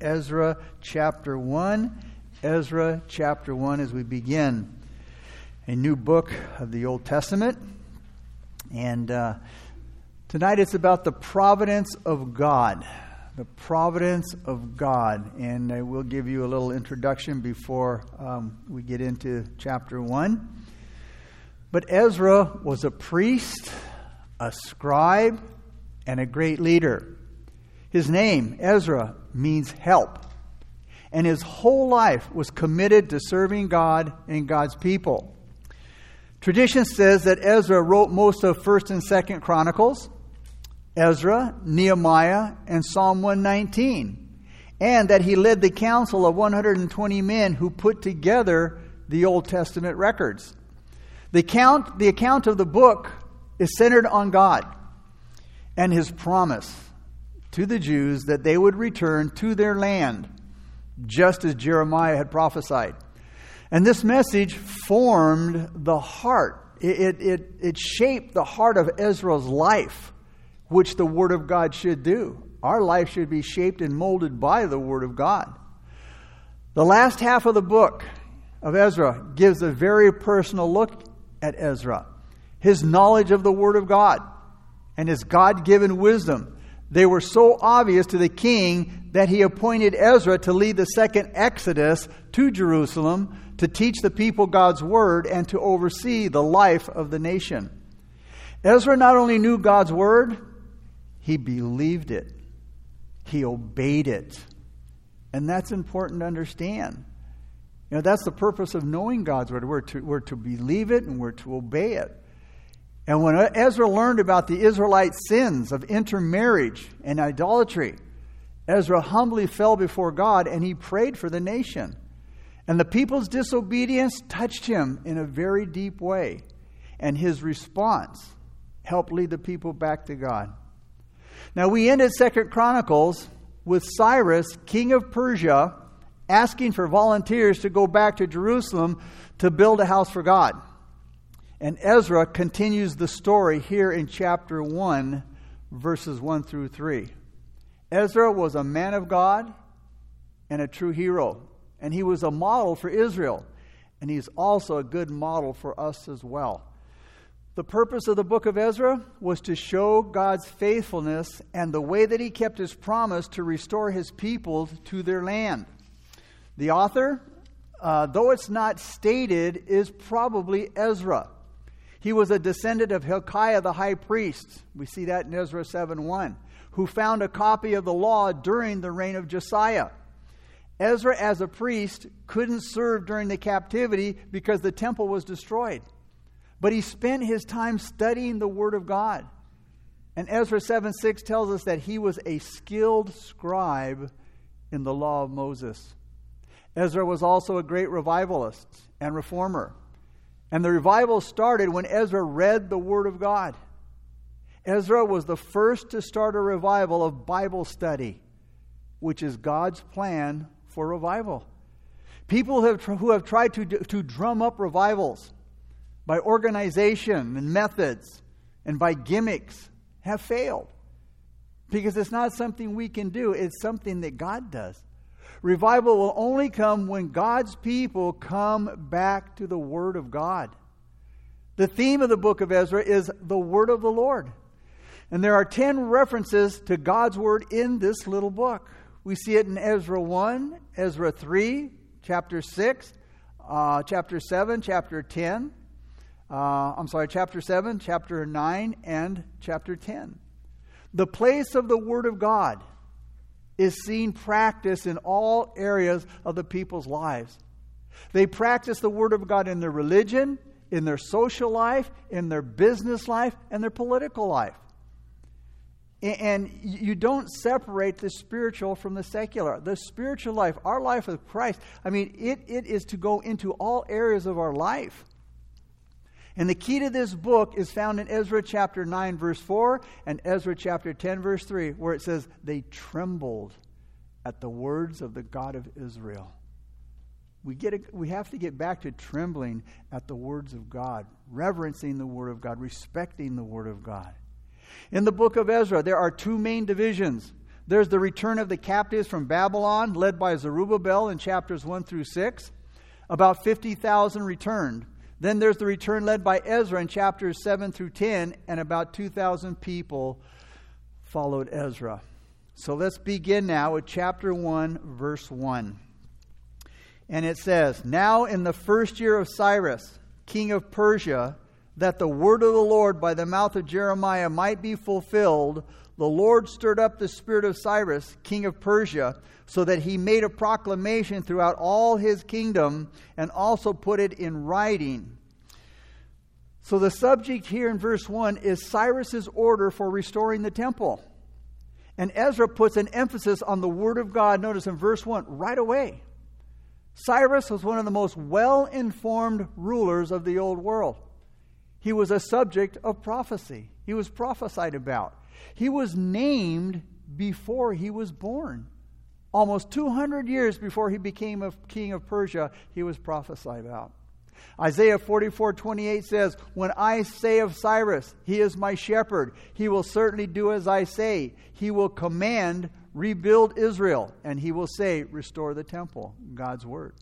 Ezra chapter 1. Ezra chapter 1 as we begin a new book of the Old Testament. And uh, tonight it's about the providence of God. The providence of God. And I will give you a little introduction before um, we get into chapter 1. But Ezra was a priest, a scribe, and a great leader. His name, Ezra, means help. And his whole life was committed to serving God and God's people. Tradition says that Ezra wrote most of 1st and 2nd Chronicles, Ezra, Nehemiah, and Psalm 119, and that he led the council of 120 men who put together the Old Testament records. The account, the account of the book is centered on God and his promise to the Jews that they would return to their land, just as Jeremiah had prophesied. And this message formed the heart, it, it, it shaped the heart of Ezra's life, which the Word of God should do. Our life should be shaped and molded by the Word of God. The last half of the book of Ezra gives a very personal look at Ezra, his knowledge of the Word of God, and his God given wisdom they were so obvious to the king that he appointed Ezra to lead the second exodus to Jerusalem to teach the people God's word and to oversee the life of the nation. Ezra not only knew God's word, he believed it, he obeyed it. And that's important to understand. You know, that's the purpose of knowing God's word. We're to, we're to believe it and we're to obey it. And when Ezra learned about the Israelite sins of intermarriage and idolatry, Ezra humbly fell before God and he prayed for the nation. And the people's disobedience touched him in a very deep way. And his response helped lead the people back to God. Now we ended Second Chronicles with Cyrus, king of Persia, asking for volunteers to go back to Jerusalem to build a house for God. And Ezra continues the story here in chapter 1, verses 1 through 3. Ezra was a man of God and a true hero, and he was a model for Israel, and he's also a good model for us as well. The purpose of the book of Ezra was to show God's faithfulness and the way that he kept his promise to restore his people to their land. The author, uh, though it's not stated, is probably Ezra. He was a descendant of Hilkiah the high priest. We see that in Ezra 7 1, who found a copy of the law during the reign of Josiah. Ezra, as a priest, couldn't serve during the captivity because the temple was destroyed. But he spent his time studying the Word of God. And Ezra 7 6 tells us that he was a skilled scribe in the law of Moses. Ezra was also a great revivalist and reformer. And the revival started when Ezra read the Word of God. Ezra was the first to start a revival of Bible study, which is God's plan for revival. People have, who have tried to, to drum up revivals by organization and methods and by gimmicks have failed because it's not something we can do, it's something that God does. Revival will only come when God's people come back to the Word of God. The theme of the book of Ezra is the Word of the Lord. And there are 10 references to God's Word in this little book. We see it in Ezra 1, Ezra 3, chapter 6, uh, chapter 7, chapter 10. Uh, I'm sorry, chapter 7, chapter 9, and chapter 10. The place of the Word of God is seen practiced in all areas of the people's lives. They practice the Word of God in their religion, in their social life, in their business life, and their political life. And you don't separate the spiritual from the secular. The spiritual life, our life with Christ, I mean, it, it is to go into all areas of our life. And the key to this book is found in Ezra chapter 9, verse 4, and Ezra chapter 10, verse 3, where it says, They trembled at the words of the God of Israel. We, get a, we have to get back to trembling at the words of God, reverencing the Word of God, respecting the Word of God. In the book of Ezra, there are two main divisions There's the return of the captives from Babylon, led by Zerubbabel in chapters 1 through 6. About 50,000 returned. Then there's the return led by Ezra in chapters 7 through 10, and about 2,000 people followed Ezra. So let's begin now with chapter 1, verse 1. And it says, Now in the first year of Cyrus, king of Persia, that the word of the Lord by the mouth of Jeremiah might be fulfilled, the Lord stirred up the spirit of Cyrus, king of Persia, so that he made a proclamation throughout all his kingdom and also put it in writing. So the subject here in verse 1 is Cyrus's order for restoring the temple. And Ezra puts an emphasis on the word of God, notice in verse 1, right away. Cyrus was one of the most well informed rulers of the old world. He was a subject of prophecy, he was prophesied about. He was named before he was born. Almost 200 years before he became a king of Persia, he was prophesied about. Isaiah 44 28 says, When I say of Cyrus, He is my shepherd, he will certainly do as I say. He will command rebuild Israel, and he will say, Restore the temple. God's word.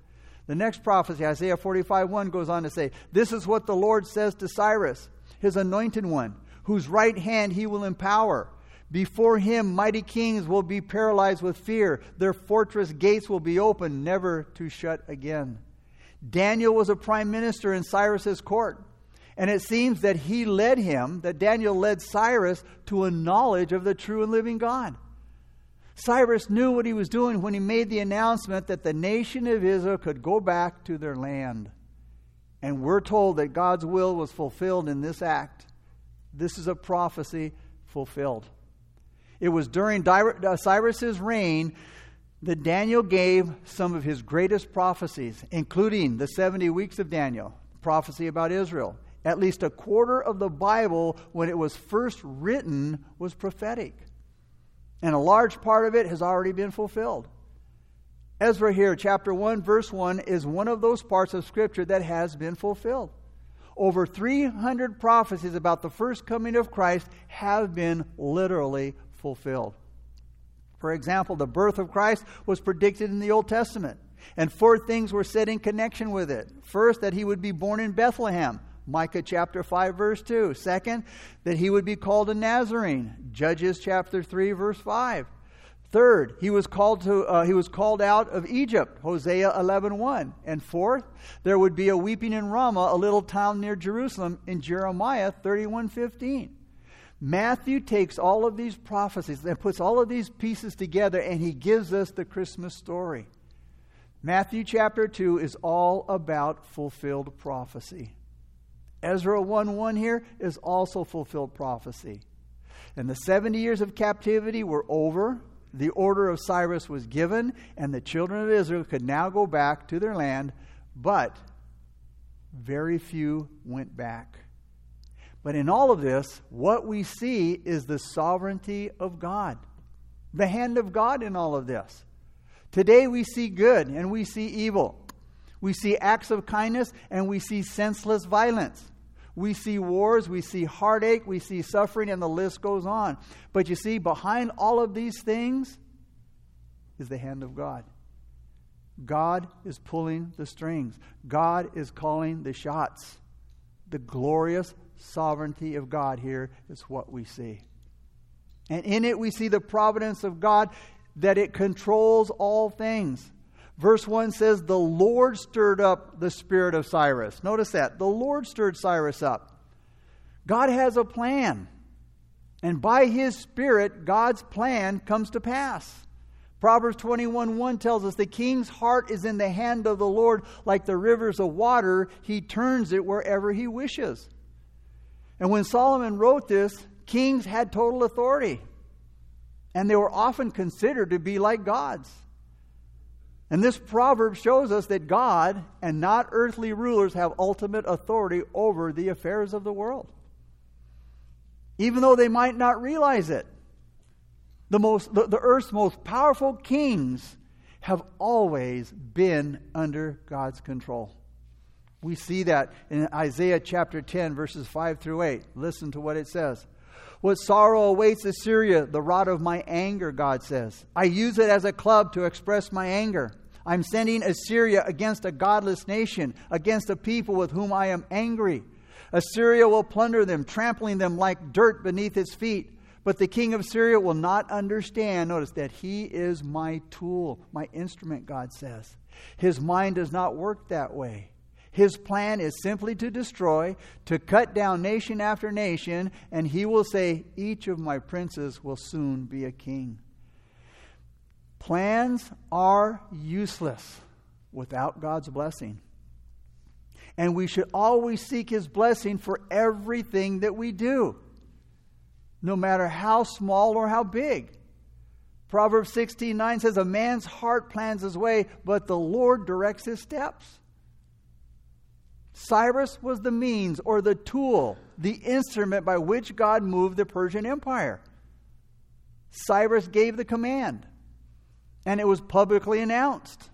The next prophecy, Isaiah 45 1, goes on to say, This is what the Lord says to Cyrus, his anointed one, whose right hand he will empower. Before him, mighty kings will be paralyzed with fear. Their fortress gates will be opened, never to shut again. Daniel was a prime minister in Cyrus's court. And it seems that he led him, that Daniel led Cyrus to a knowledge of the true and living God. Cyrus knew what he was doing when he made the announcement that the nation of Israel could go back to their land. And we're told that God's will was fulfilled in this act. This is a prophecy fulfilled. It was during uh, Cyrus's reign that Daniel gave some of his greatest prophecies, including the 70 weeks of Daniel, prophecy about Israel. At least a quarter of the Bible, when it was first written, was prophetic. And a large part of it has already been fulfilled. Ezra here, chapter 1, verse 1, is one of those parts of Scripture that has been fulfilled. Over 300 prophecies about the first coming of Christ have been literally fulfilled. For example, the birth of Christ was predicted in the Old Testament, and four things were said in connection with it. First, that he would be born in Bethlehem. Micah chapter 5, verse 2. Second, that he would be called a Nazarene. Judges chapter 3, verse 5. Third, he was called to uh, he was called out of Egypt, Hosea 11:1. 1. And fourth, there would be a weeping in Ramah, a little town near Jerusalem, in Jeremiah 31:15. Matthew takes all of these prophecies and puts all of these pieces together and he gives us the Christmas story. Matthew chapter 2 is all about fulfilled prophecy. Ezra 1 1 here is also fulfilled prophecy. And the 70 years of captivity were over. The order of Cyrus was given, and the children of Israel could now go back to their land, but very few went back. But in all of this, what we see is the sovereignty of God, the hand of God in all of this. Today we see good and we see evil. We see acts of kindness and we see senseless violence. We see wars, we see heartache, we see suffering, and the list goes on. But you see, behind all of these things is the hand of God. God is pulling the strings, God is calling the shots. The glorious sovereignty of God here is what we see. And in it, we see the providence of God that it controls all things. Verse 1 says, The Lord stirred up the spirit of Cyrus. Notice that. The Lord stirred Cyrus up. God has a plan. And by his spirit, God's plan comes to pass. Proverbs 21 1 tells us the king's heart is in the hand of the Lord like the rivers of water. He turns it wherever he wishes. And when Solomon wrote this, kings had total authority. And they were often considered to be like gods. And this proverb shows us that God and not earthly rulers have ultimate authority over the affairs of the world. Even though they might not realize it. The, most, the, the earth's most powerful kings have always been under God's control. We see that in Isaiah chapter 10, verses 5 through 8. Listen to what it says. What sorrow awaits Assyria, the rod of my anger, God says. I use it as a club to express my anger. I'm sending Assyria against a godless nation, against a people with whom I am angry. Assyria will plunder them, trampling them like dirt beneath its feet. But the king of Assyria will not understand, notice that he is my tool, my instrument, God says. His mind does not work that way. His plan is simply to destroy, to cut down nation after nation, and he will say, Each of my princes will soon be a king. Plans are useless without God's blessing. And we should always seek his blessing for everything that we do, no matter how small or how big. Proverbs 16 9 says, A man's heart plans his way, but the Lord directs his steps. Cyrus was the means or the tool, the instrument by which God moved the Persian Empire. Cyrus gave the command, and it was publicly announced.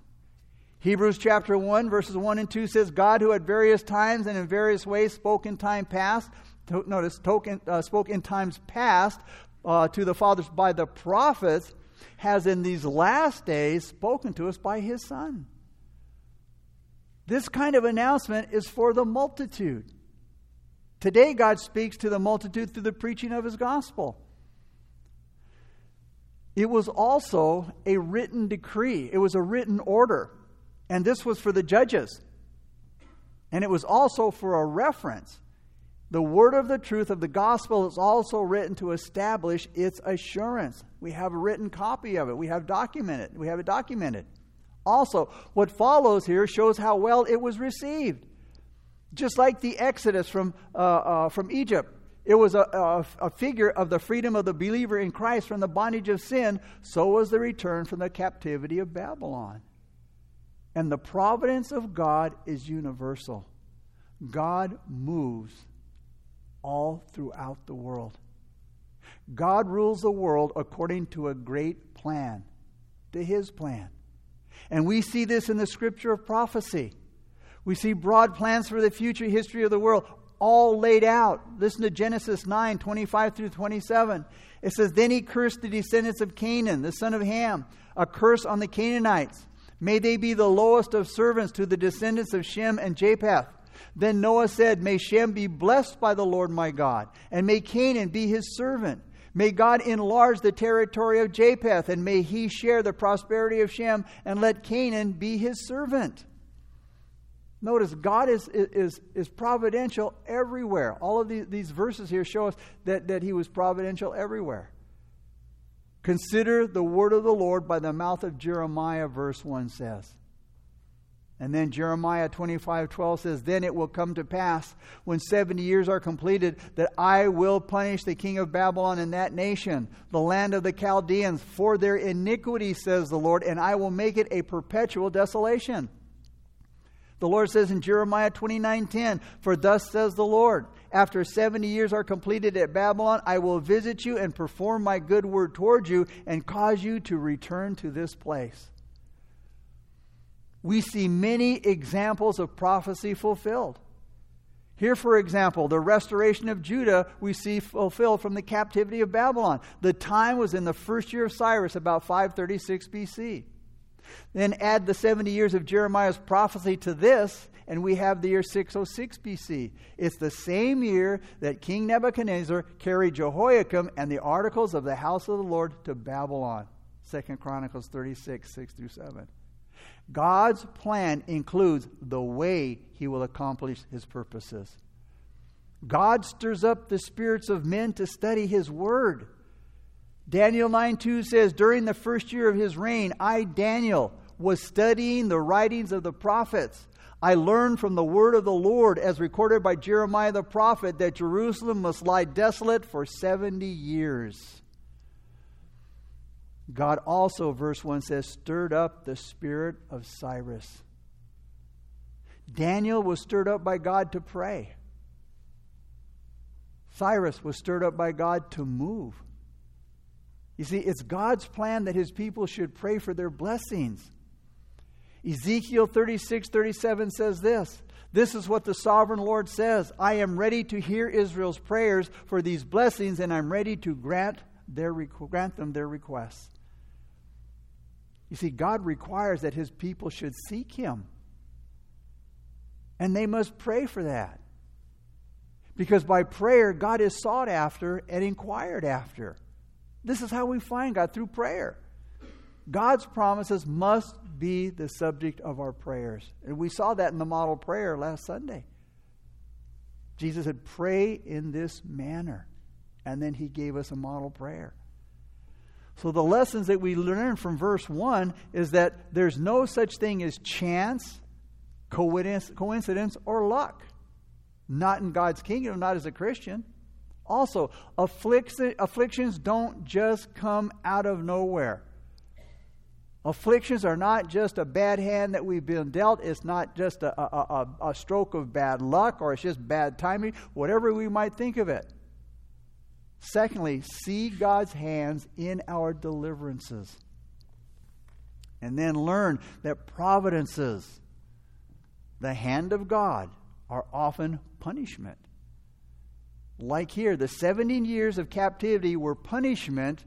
Hebrews chapter 1, verses 1 and 2 says, God, who at various times and in various ways spoke in time past, to, notice, token, uh, spoke in times past uh, to the fathers by the prophets, has in these last days spoken to us by his Son. This kind of announcement is for the multitude. Today, God speaks to the multitude through the preaching of his gospel. It was also a written decree, it was a written order. And this was for the judges. And it was also for a reference. The word of the truth of the gospel is also written to establish its assurance. We have a written copy of it. We have documented. We have it documented. Also, what follows here shows how well it was received. Just like the Exodus from, uh, uh, from Egypt, it was a, a, a, figure of the freedom of the believer in Christ from the bondage of sin, so was the return from the captivity of Babylon. And the providence of God is universal. God moves all throughout the world. God rules the world according to a great plan, to his plan. And we see this in the scripture of prophecy. We see broad plans for the future history of the world all laid out. Listen to Genesis 9 25 through 27. It says, Then he cursed the descendants of Canaan, the son of Ham, a curse on the Canaanites. May they be the lowest of servants to the descendants of Shem and Japheth. Then Noah said, May Shem be blessed by the Lord my God, and may Canaan be his servant. May God enlarge the territory of Japheth, and may he share the prosperity of Shem, and let Canaan be his servant. Notice God is, is, is providential everywhere. All of these, these verses here show us that, that he was providential everywhere. Consider the word of the Lord by the mouth of Jeremiah, verse 1 says. And then Jeremiah 25 12 says, Then it will come to pass when 70 years are completed that I will punish the king of Babylon and that nation, the land of the Chaldeans, for their iniquity, says the Lord, and I will make it a perpetual desolation. The Lord says in Jeremiah 29 10, For thus says the Lord, after 70 years are completed at Babylon, I will visit you and perform my good word toward you and cause you to return to this place we see many examples of prophecy fulfilled. Here, for example, the restoration of Judah we see fulfilled from the captivity of Babylon. The time was in the first year of Cyrus, about 536 BC. Then add the 70 years of Jeremiah's prophecy to this, and we have the year 606 BC. It's the same year that King Nebuchadnezzar carried Jehoiakim and the articles of the house of the Lord to Babylon. 2 Chronicles 36, 6 through 7. God's plan includes the way he will accomplish his purposes. God stirs up the spirits of men to study his word. Daniel 9 2 says, During the first year of his reign, I, Daniel, was studying the writings of the prophets. I learned from the word of the Lord, as recorded by Jeremiah the prophet, that Jerusalem must lie desolate for 70 years. God also, verse 1 says, stirred up the spirit of Cyrus. Daniel was stirred up by God to pray. Cyrus was stirred up by God to move. You see, it's God's plan that his people should pray for their blessings. Ezekiel 36 37 says this This is what the sovereign Lord says I am ready to hear Israel's prayers for these blessings, and I'm ready to grant, their, grant them their requests. You see, God requires that his people should seek him. And they must pray for that. Because by prayer, God is sought after and inquired after. This is how we find God through prayer. God's promises must be the subject of our prayers. And we saw that in the model prayer last Sunday. Jesus said, Pray in this manner. And then he gave us a model prayer. So, the lessons that we learn from verse 1 is that there's no such thing as chance, coincidence, or luck. Not in God's kingdom, not as a Christian. Also, afflictions don't just come out of nowhere. Afflictions are not just a bad hand that we've been dealt. It's not just a, a, a, a, stroke of bad luck or it's just bad timing, whatever we might think of it. Secondly, see God's hands in our deliverances. And then learn that providences, the hand of God, are often punishment. Like here, the 17 years of captivity were punishment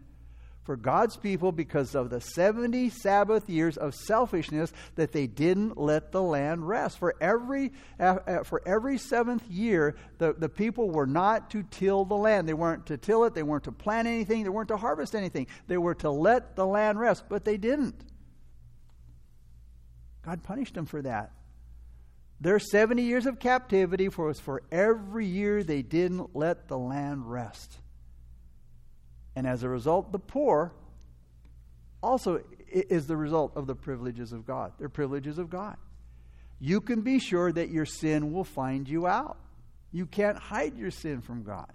for God's people because of the 70 Sabbath years of selfishness that they didn't let the land rest. For every, uh, uh, for every seventh year, the, the people were not to till the land. They weren't to till it, they weren't to plant anything, they weren't to harvest anything. They were to let the land rest, but they didn't. God punished them for that. Their 70 years of captivity was for every year they didn't let the land rest. And as a result, the poor also is the result of the privileges of God. They're privileges of God. You can be sure that your sin will find you out. You can't hide your sin from God.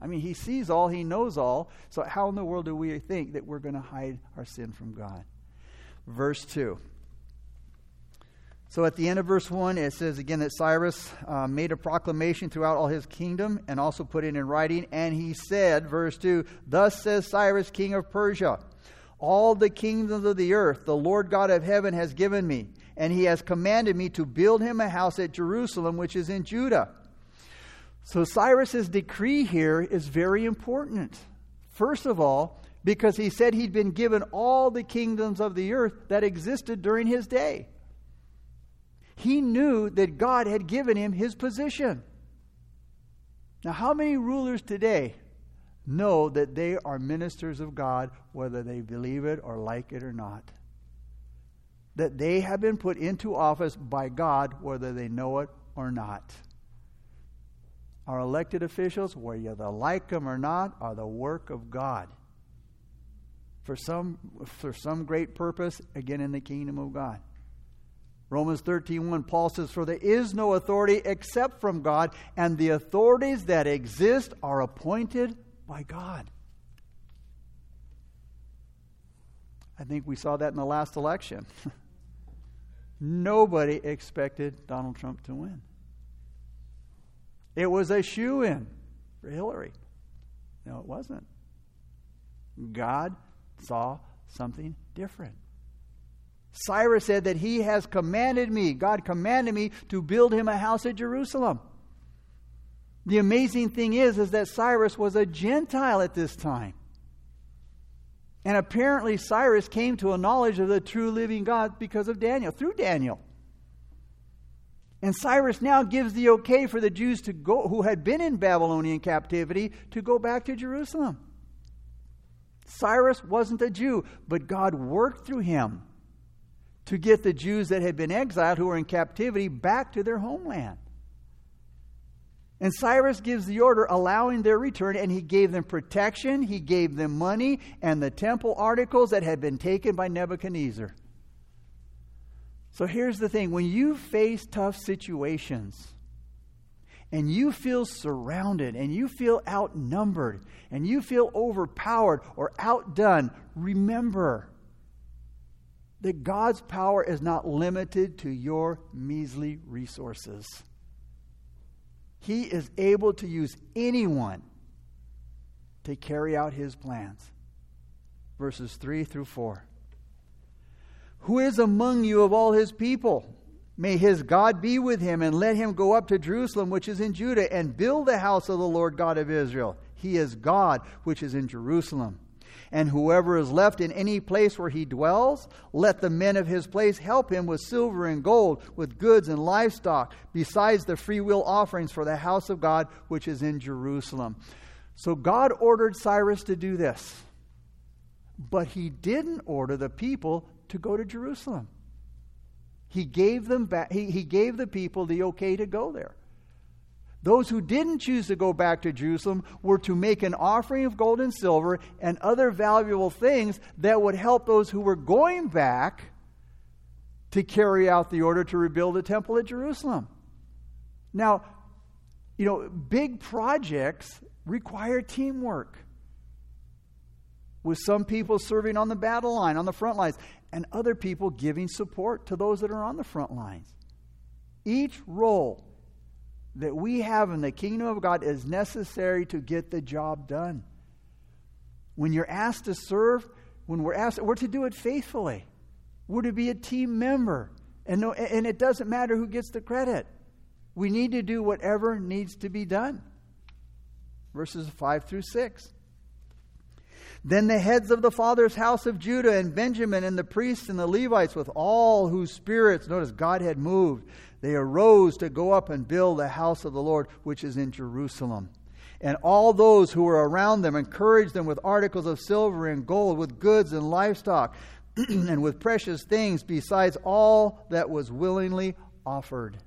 I mean, He sees all, He knows all. So, how in the world do we think that we're going to hide our sin from God? Verse 2. So at the end of verse 1, it says again that Cyrus uh, made a proclamation throughout all his kingdom and also put it in writing. And he said, verse 2, Thus says Cyrus, king of Persia, All the kingdoms of the earth the Lord God of heaven has given me, and he has commanded me to build him a house at Jerusalem, which is in Judah. So Cyrus's decree here is very important. First of all, because he said he'd been given all the kingdoms of the earth that existed during his day he knew that God had given him his position. Now, how many rulers today know that they are ministers of God, whether they believe it or like it or not? That they have been put into office by God, whether they know it or not. Our elected officials, whether you like them or not, are the work of God. For some, for some great purpose, again, in the kingdom of God. Romans 13, 1, Paul says, For there is no authority except from God, and the authorities that exist are appointed by God. I think we saw that in the last election. Nobody expected Donald Trump to win. It was a shoe in for Hillary. No, it wasn't. God saw something different. Cyrus said that he has commanded me, God commanded me to build him a house at Jerusalem. The amazing thing is, is that Cyrus was a Gentile at this time. And apparently, Cyrus came to a knowledge of the true living God because of Daniel, through Daniel. And Cyrus now gives the okay for the Jews to go, who had been in Babylonian captivity to go back to Jerusalem. Cyrus wasn't a Jew, but God worked through him to get the Jews that had been exiled, who were in captivity, back to their homeland. And Cyrus gives the order allowing their return, and he gave them protection, he gave them money, and the temple articles that had been taken by Nebuchadnezzar. So here's the thing when you face tough situations, and you feel surrounded, and you feel outnumbered, and you feel overpowered or outdone, remember that God's power is not limited to your measly resources. He is able to use anyone to carry out his plans. Verses 3 through 4. Who is among you of all his people? May his God be with him, and let him go up to Jerusalem, which is in Judah, and build the house of the Lord God of Israel. He is God, which is in Jerusalem. And whoever is left in any place where he dwells, let the men of his place help him with silver and gold, with goods and livestock, besides the freewill offerings for the house of God, which is in Jerusalem. So God ordered Cyrus to do this. But he didn't order the people to go to Jerusalem. He gave them back, he, he gave the people the okay to go there. Those who didn't choose to go back to Jerusalem were to make an offering of gold and silver and other valuable things that would help those who were going back to carry out the order to rebuild the temple at Jerusalem. Now, you know, big projects require teamwork. With some people serving on the battle line, on the front lines, and other people giving support to those that are on the front lines. Each role that we have in the kingdom of God is necessary to get the job done. When you're asked to serve, when we're asked, we're to do it faithfully. We're to be a team member. And, no, and it doesn't matter who gets the credit. We need to do whatever needs to be done. Verses 5 through 6. Then the heads of the father's house of Judah and Benjamin and the priests and the Levites, with all whose spirits, notice God had moved, they arose to go up and build the house of the Lord, which is in Jerusalem. And all those who were around them encouraged them with articles of silver and gold, with goods and livestock, and with precious things, besides all that was willingly offered.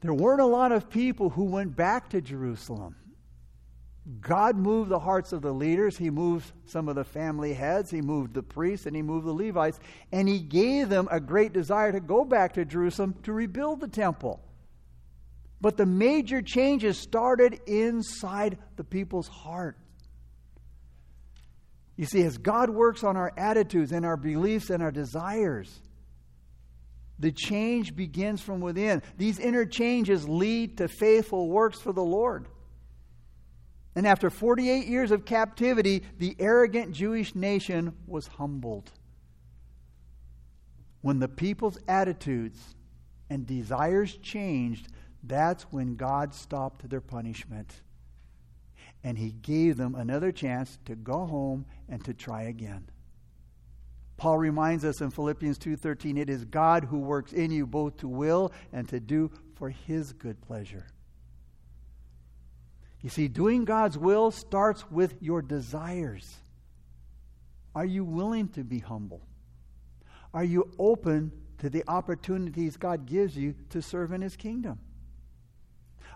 There weren't a lot of people who went back to Jerusalem. God moved the hearts of the leaders. He moved some of the family heads. He moved the priests and he moved the Levites. And he gave them a great desire to go back to Jerusalem to rebuild the temple. But the major changes started inside the people's heart. You see, as God works on our attitudes and our beliefs and our desires, the change begins from within. These inner changes lead to faithful works for the Lord. And after 48 years of captivity, the arrogant Jewish nation was humbled. When the people's attitudes and desires changed, that's when God stopped their punishment. And he gave them another chance to go home and to try again. Paul reminds us in Philippians 2:13 it is God who works in you both to will and to do for his good pleasure. You see, doing God's will starts with your desires. Are you willing to be humble? Are you open to the opportunities God gives you to serve in His kingdom?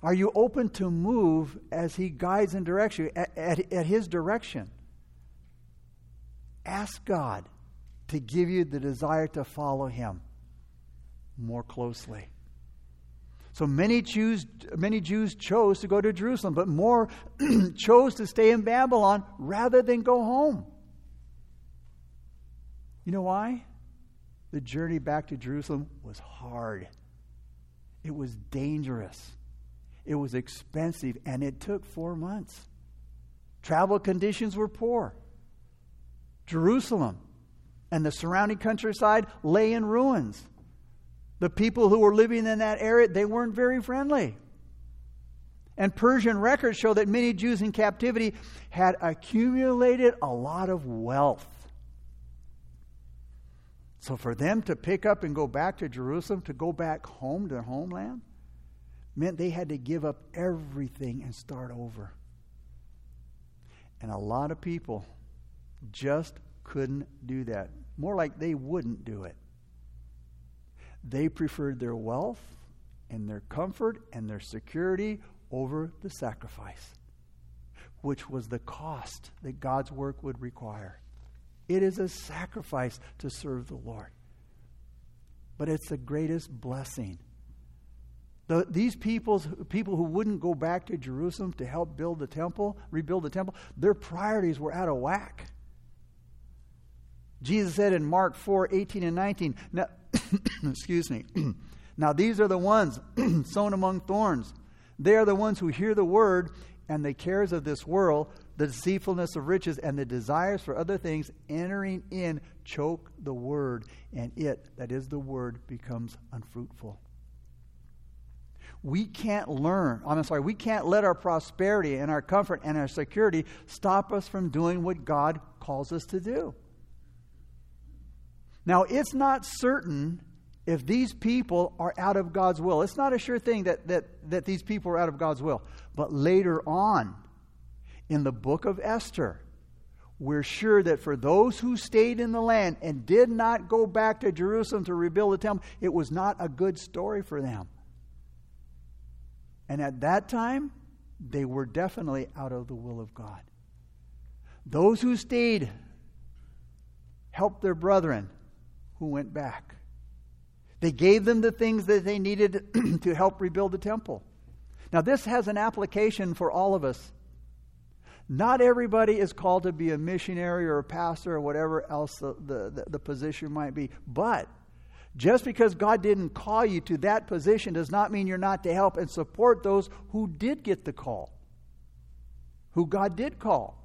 Are you open to move as He guides and directs you at, at, at His direction? Ask God to give you the desire to follow Him more closely. So many Jews, many Jews chose to go to Jerusalem, but more chose to stay in Babylon rather than go home. You know why? The journey back to Jerusalem was hard. It was dangerous. It was expensive, and it took four months. Travel conditions were poor. Jerusalem and the surrounding countryside lay in ruins. The people who were living in that area, they weren't very friendly. And Persian records show that many Jews in captivity had accumulated a lot of wealth. So for them to pick up and go back to Jerusalem, to go back home to their homeland, meant they had to give up everything and start over. And a lot of people just couldn't do that. More like they wouldn't do it. They preferred their wealth and their comfort and their security over the sacrifice, which was the cost that God's work would require. It is a sacrifice to serve the Lord, but it's the greatest blessing. The, these peoples, people who wouldn't go back to Jerusalem to help build the temple, rebuild the temple, their priorities were out of whack. Jesus said in Mark 4 18 and 19, now, excuse me. now, these are the ones sown among thorns. They are the ones who hear the word and the cares of this world, the deceitfulness of riches, and the desires for other things entering in choke the word, and it, that is the word, becomes unfruitful. We can't learn, I'm sorry, we can't let our prosperity and our comfort and our security stop us from doing what God calls us to do. Now, it's not certain if these people are out of God's will. It's not a sure thing that, that, that these people are out of God's will. But later on, in the book of Esther, we're sure that for those who stayed in the land and did not go back to Jerusalem to rebuild the temple, it was not a good story for them. And at that time, they were definitely out of the will of God. Those who stayed helped their brethren who went back. They gave them the things that they needed to help rebuild the temple. Now, this has an application for all of us. Not everybody is called to be a missionary or a pastor or whatever else the, the, the, position might be. But just because God didn't call you to that position does not mean you're not to help and support those who did get the call, who God did call.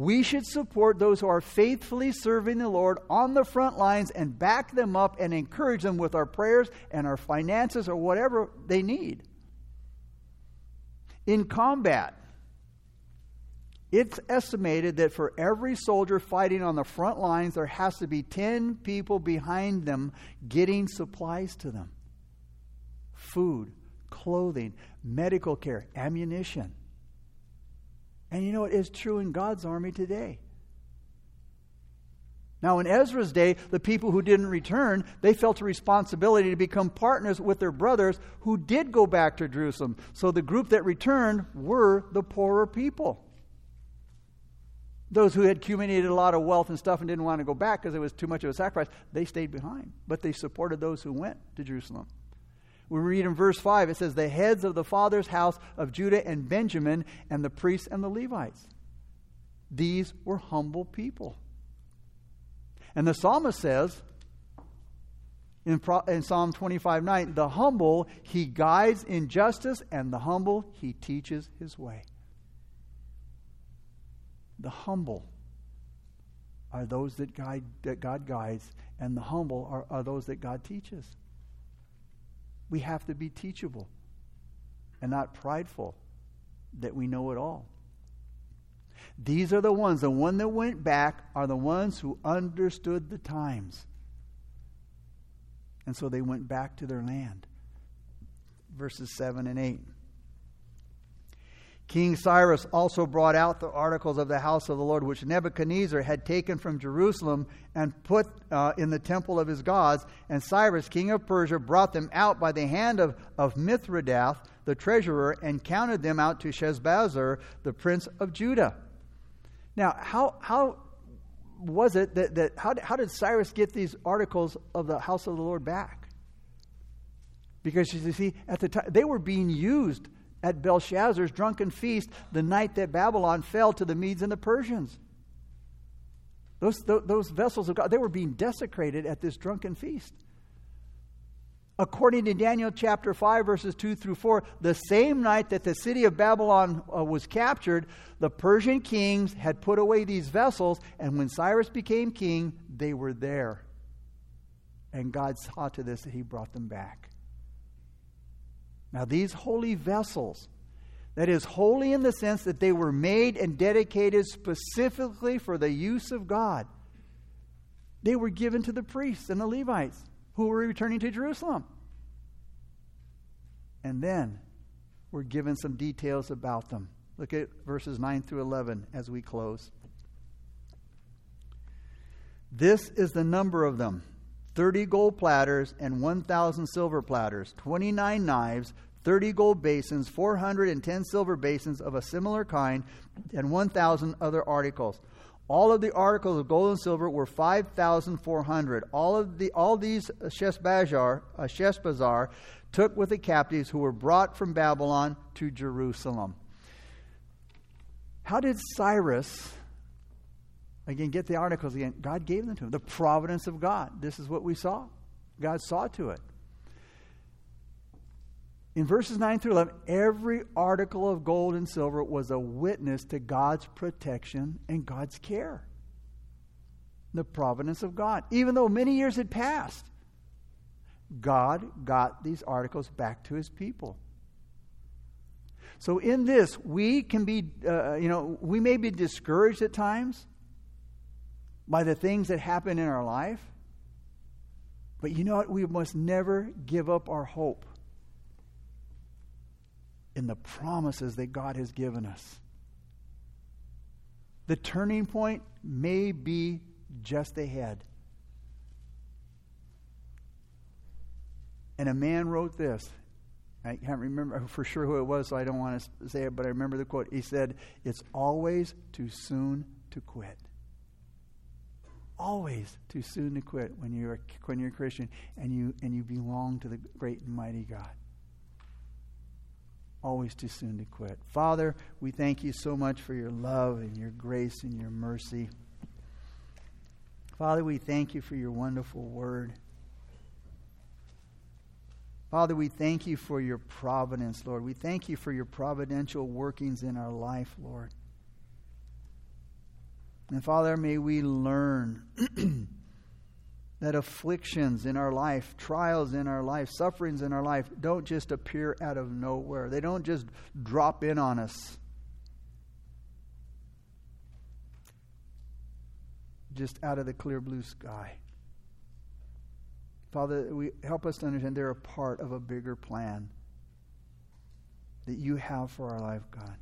We should support those who are faithfully serving the Lord on the front lines and back them up and encourage them with our prayers and our finances or whatever they need. In combat, it's estimated that for every soldier fighting on the front lines, there has to be 10 people behind them getting supplies to them food, clothing, medical care, ammunition. And you know, it is true in God's army today. Now, in Ezra's day, the people who didn't return, they felt a responsibility to become partners with their brothers who did go back to Jerusalem. So the group that returned were the poorer people. Those who had accumulated a lot of wealth and stuff and didn't want to go back because it was too much of a sacrifice, they stayed behind. But they supported those who went to Jerusalem. We read in verse 5, it says, The heads of the father's house of Judah and Benjamin, and the priests and the Levites. These were humble people. And the psalmist says in, in Psalm 25 9, The humble he guides in justice, and the humble he teaches his way. The humble are those that, guide, that God guides, and the humble are, are those that God teaches. We have to be teachable and not prideful that we know it all. These are the ones, the one that went back are the ones who understood the times. And so they went back to their land. Verses 7 and 8. King Cyrus also brought out the articles of the house of the Lord, which Nebuchadnezzar had taken from Jerusalem and put uh, in the temple of his gods. And Cyrus, king of Persia, brought them out by the hand of, of Mithredath, the treasurer, and counted them out to Sheshbazzar, the prince of Judah. Now, how, how was it that, that how, how did Cyrus get these articles of the house of the Lord back? Because you see, at the time, they were being used at Belshazzar's drunken feast the night that Babylon fell to the Medes and the Persians. Those, those vessels of God, they were being desecrated at this drunken feast. According to Daniel chapter 5, verses 2 through 4, the same night that the city of Babylon uh, was captured, the Persian kings had put away these vessels, and when Cyrus became king, they were there. And God saw to this that he brought them back. Now, these holy vessels, that is, holy in the sense that they were made and dedicated specifically for the use of God, they were given to the priests and the Levites who were returning to Jerusalem. And then we're given some details about them. Look at verses 9 through 11 as we close. This is the number of them 30 gold platters and 1,000 silver platters, 29 knives, 30 gold basins, 410 silver basins of a similar kind, and 1,000 other articles. All of the articles of gold and silver were 5,400. All of the all these Sheshbazzar, uh, Sheshbazzar took with the captives who were brought from Babylon to Jerusalem. How did Cyrus Again, get the articles again. God gave them to him. The providence of God. This is what we saw. God saw to it. In verses 9 through 11, every article of gold and silver was a witness to God's protection and God's care. The providence of God. Even though many years had passed, God got these articles back to his people. So, in this, we can be, uh, you know, we may be discouraged at times by the things that happen in our life. But you know what? We must never give up our hope in the promises that God has given us. The turning point may be just ahead. And a man wrote this. I can't remember for sure who it was, so I don't want to say it, but I remember the quote. He said, It's always too soon to quit always too soon to quit when you're when you're a Christian and you and you belong to the great and mighty God. Always too soon to quit. Father, we thank you so much for your love and your grace and your mercy. Father, we thank you for your wonderful word. Father, we thank you for your providence, Lord. We thank you for your providential workings in our life, Lord. And Father, may we learn that afflictions in our life, trials in our life, sufferings in our life don't just appear out of nowhere. They don't just drop in on us. Just out of the clear blue sky. Father, we help us to understand they're a part of a bigger plan that you have for our life, God.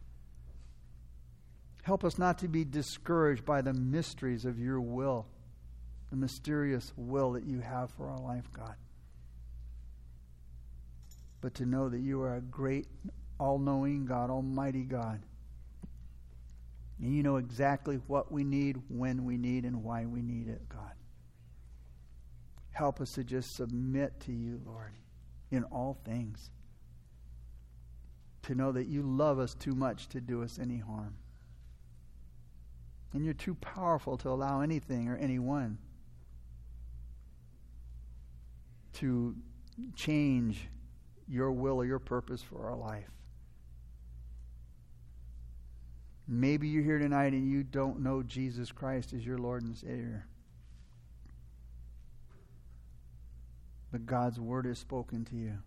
Help us not to be discouraged by the mysteries of your will, the mysterious will that you have for our life, God. But to know that you are a great, all knowing God, Almighty God. And you know exactly what we need, when we need, and why we need it, God. Help us to just submit to you, Lord, in all things. To know that you love us too much to do us any harm. And you're too powerful to allow anything or anyone to change your will or your purpose for our life. Maybe you're here tonight and you don't know Jesus Christ as your Lord and Savior. But God's word is spoken to you.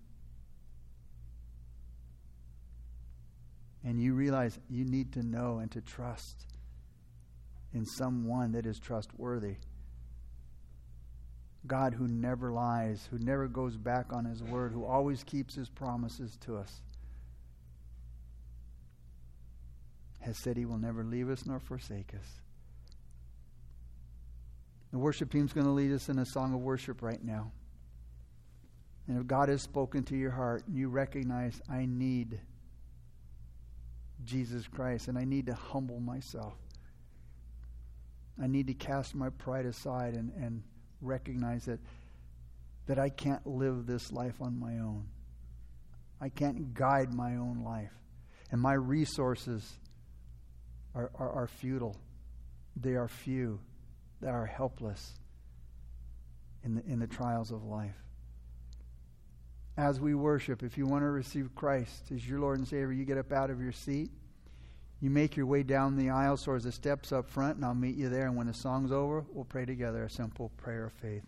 And you realize you need to know and to trust in someone that is trustworthy. God who never lies, who never goes back on his word, who always keeps his promises to us, has said he will never leave us nor forsake us. The worship team's going to lead us in a song of worship right now. And if God has spoken to your heart and you recognize, I need Jesus Christ and I need to humble myself. I need to cast my pride aside and, and recognize that, that I can't live this life on my own. I can't guide my own life. And my resources are, are, are futile. They are few. They are helpless in the, in the trials of life. As we worship, if you want to receive Christ as your Lord and Savior, you get up out of your seat you make your way down the aisle towards the steps up front, and I'll meet you there. And when the song's over, we'll pray together a simple prayer of faith.